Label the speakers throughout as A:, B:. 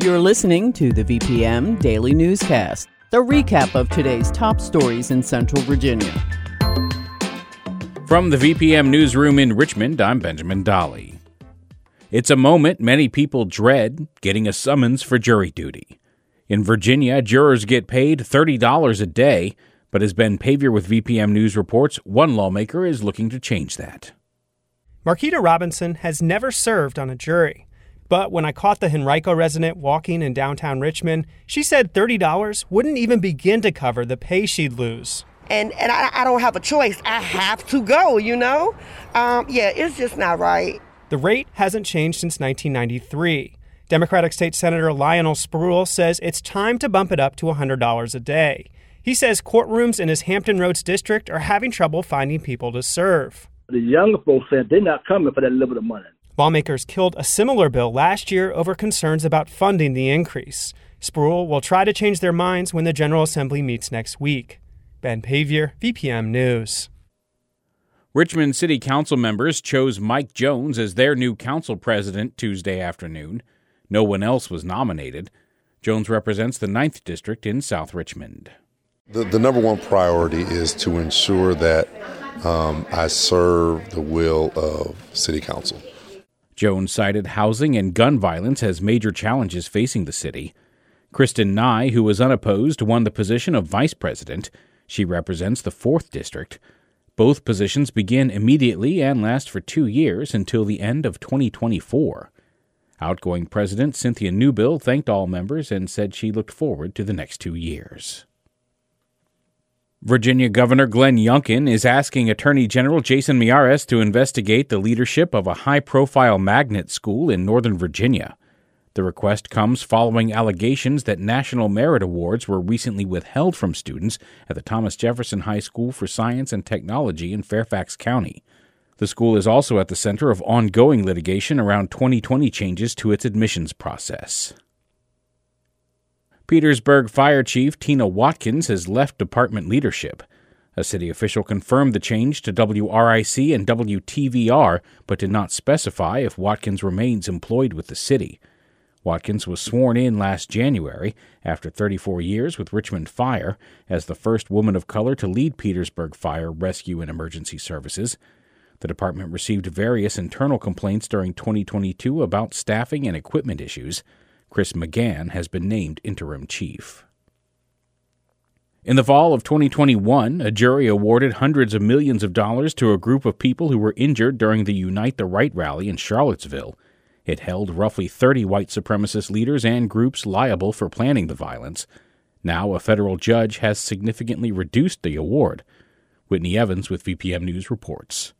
A: You're listening to the VPM Daily Newscast, the recap of today's top stories in Central Virginia.
B: From the VPM Newsroom in Richmond, I'm Benjamin Dolly. It's a moment many people dread getting a summons for jury duty. In Virginia, jurors get paid $30 a day, but as Ben Paviour with VPM News reports, one lawmaker is looking to change that.
C: Marquita Robinson has never served on a jury. But when I caught the Henrico resident walking in downtown Richmond, she said $30 wouldn't even begin to cover the pay she'd lose.
D: And, and I, I don't have a choice. I have to go, you know? Um, yeah, it's just not right.
C: The rate hasn't changed since 1993. Democratic State Senator Lionel Spruill says it's time to bump it up to $100 a day. He says courtrooms in his Hampton Roads district are having trouble finding people to serve.
E: The younger folks said they're not coming for that little bit of money.
C: Lawmakers killed a similar bill last year over concerns about funding the increase. Spruill will try to change their minds when the General Assembly meets next week. Ben Paviour, VPM News.
B: Richmond City Council members chose Mike Jones as their new council president Tuesday afternoon. No one else was nominated. Jones represents the 9th District in South Richmond.
F: The, the number one priority is to ensure that um, I serve the will of City Council.
B: Jones cited housing and gun violence as major challenges facing the city. Kristen Nye, who was unopposed, won the position of vice president. She represents the 4th District. Both positions begin immediately and last for two years until the end of 2024. Outgoing President Cynthia Newbill thanked all members and said she looked forward to the next two years. Virginia Governor Glenn Youngkin is asking Attorney General Jason Miyares to investigate the leadership of a high profile magnet school in Northern Virginia. The request comes following allegations that National Merit Awards were recently withheld from students at the Thomas Jefferson High School for Science and Technology in Fairfax County. The school is also at the center of ongoing litigation around 2020 changes to its admissions process. Petersburg Fire Chief Tina Watkins has left department leadership. A city official confirmed the change to WRIC and WTVR, but did not specify if Watkins remains employed with the city. Watkins was sworn in last January after 34 years with Richmond Fire as the first woman of color to lead Petersburg Fire Rescue and Emergency Services. The department received various internal complaints during 2022 about staffing and equipment issues. Chris McGann has been named interim chief. In the fall of 2021, a jury awarded hundreds of millions of dollars to a group of people who were injured during the Unite the Right rally in Charlottesville. It held roughly 30 white supremacist leaders and groups liable for planning the violence. Now, a federal judge has significantly reduced the award. Whitney Evans with VPM News reports.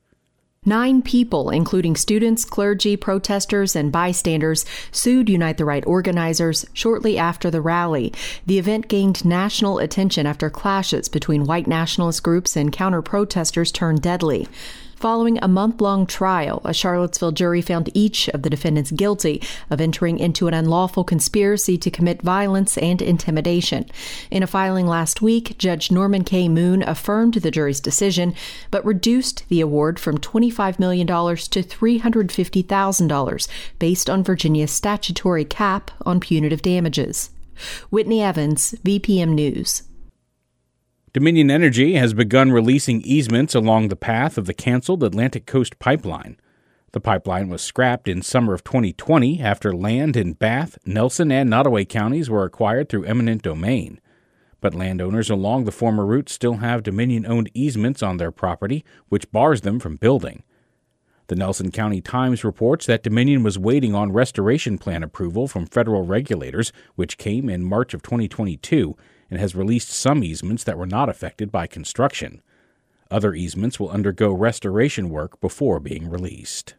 G: Nine people, including students, clergy, protesters, and bystanders, sued Unite the Right organizers shortly after the rally. The event gained national attention after clashes between white nationalist groups and counter protesters turned deadly. Following a month long trial, a Charlottesville jury found each of the defendants guilty of entering into an unlawful conspiracy to commit violence and intimidation. In a filing last week, Judge Norman K. Moon affirmed the jury's decision, but reduced the award from $25 million to $350,000 based on Virginia's statutory cap on punitive damages. Whitney Evans, VPM News.
B: Dominion Energy has begun releasing easements along the path of the canceled Atlantic Coast Pipeline. The pipeline was scrapped in summer of 2020 after land in Bath, Nelson, and Nottoway counties were acquired through eminent domain. But landowners along the former route still have Dominion owned easements on their property, which bars them from building. The Nelson County Times reports that Dominion was waiting on restoration plan approval from federal regulators, which came in March of 2022 and has released some easements that were not affected by construction. Other easements will undergo restoration work before being released.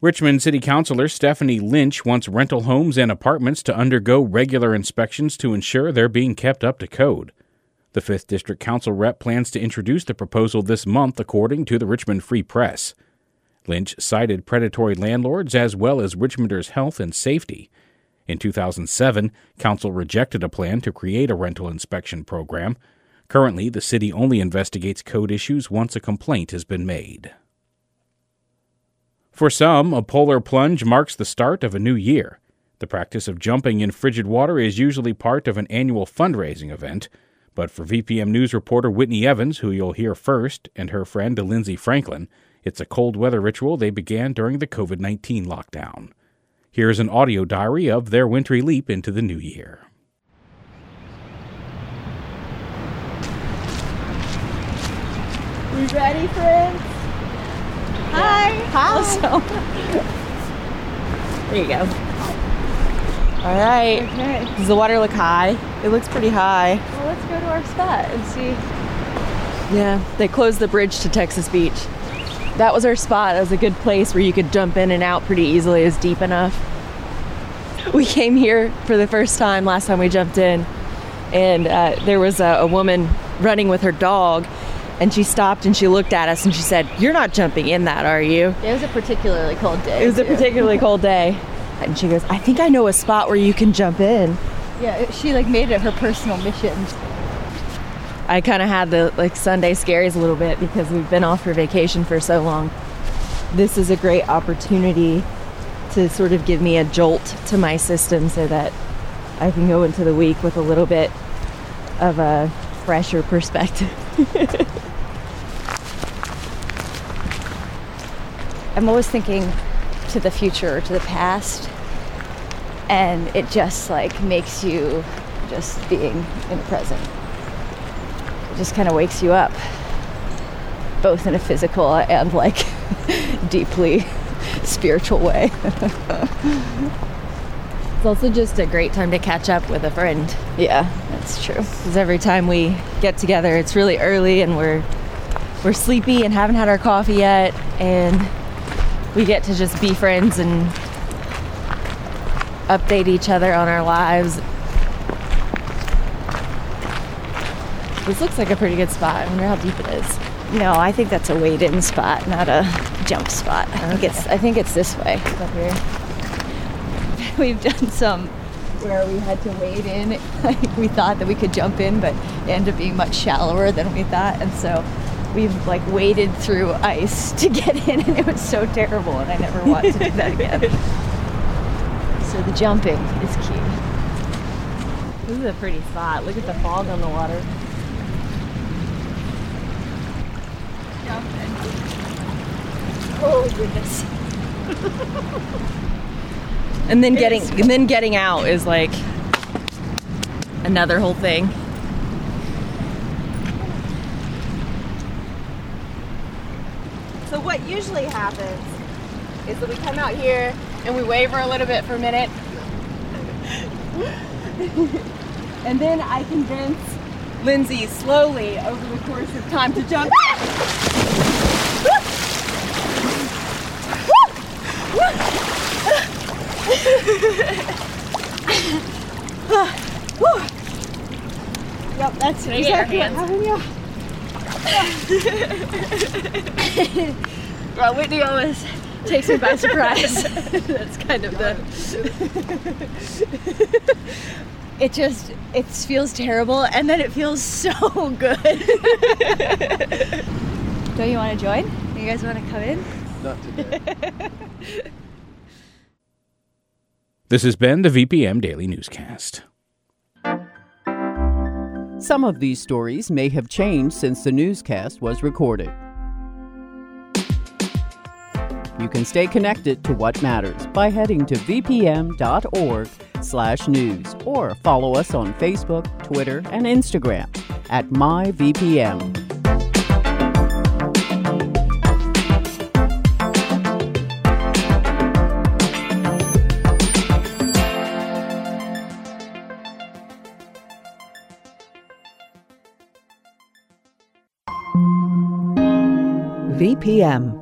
B: Richmond City Councilor Stephanie Lynch wants rental homes and apartments to undergo regular inspections to ensure they're being kept up to code. The 5th District Council rep plans to introduce the proposal this month, according to the Richmond Free Press. Lynch cited predatory landlords as well as Richmonders' health and safety. In 2007, Council rejected a plan to create a rental inspection program. Currently, the city only investigates code issues once a complaint has been made. For some, a polar plunge marks the start of a new year. The practice of jumping in frigid water is usually part of an annual fundraising event. But for VPM News reporter Whitney Evans, who you'll hear first, and her friend Lindsay Franklin, it's a cold weather ritual they began during the COVID 19 lockdown. Here's an audio diary of their wintry leap into the new year.
H: We ready, friends? Hi. Hi. Awesome. there you go. All right. Okay. Does the water look high? It looks pretty high.
I: Well, let's go to our spot and see.
H: Yeah, they closed the bridge to Texas Beach. That was our spot. It was a good place where you could jump in and out pretty easily. It was deep enough. We came here for the first time last time we jumped in, and uh, there was a, a woman running with her dog, and she stopped and she looked at us and she said, You're not jumping in that, are you?
I: It was a particularly cold day.
H: It was too. a particularly cold day. And she goes, I think I know a spot where you can jump in.
I: Yeah, she like made it her personal mission.
H: I kind of had the like Sunday scaries a little bit because we've been off for vacation for so long. This is a great opportunity to sort of give me a jolt to my system so that I can go into the week with a little bit of a fresher perspective.
I: I'm always thinking to the future or to the past, and it just like makes you just being in the present. It just kind of wakes you up, both in a physical and like deeply spiritual way.
H: it's also just a great time to catch up with a friend.
I: Yeah, that's true.
H: Because every time we get together, it's really early and we're we're sleepy and haven't had our coffee yet, and we get to just be friends and update each other on our lives. This looks like a pretty good spot. I wonder how deep it is.
I: No, I think that's a wade in spot, not a jump spot. I think it's I think it's this way.
H: Up here.
I: We've done some where we had to wade in. Like we thought that we could jump in, but it ended up being much shallower than we thought. And so we've like waded through ice to get in and it was so terrible and I never want to do that again. so the jumping is key.
H: This is a pretty spot. Look at the fog on the water.
I: Jumping. Oh goodness.
H: and then getting and then getting out is like another whole thing. So what usually happens is that we come out here and we waver a little bit for a minute. and then I convince Lindsay slowly over the course of time to jump. yep, that's exactly what happened. Yeah. well, Whitney always takes me by surprise. That's kind of the. It just it feels terrible, and then it feels so good.
I: Don't you want to join? You guys want to come in?
F: Not today.
B: This has been the VPM Daily Newscast.
A: Some of these stories may have changed since the newscast was recorded. You can stay connected to what matters by heading to vpm.org slash news or follow us on Facebook, Twitter, and Instagram at myvpm. VPM.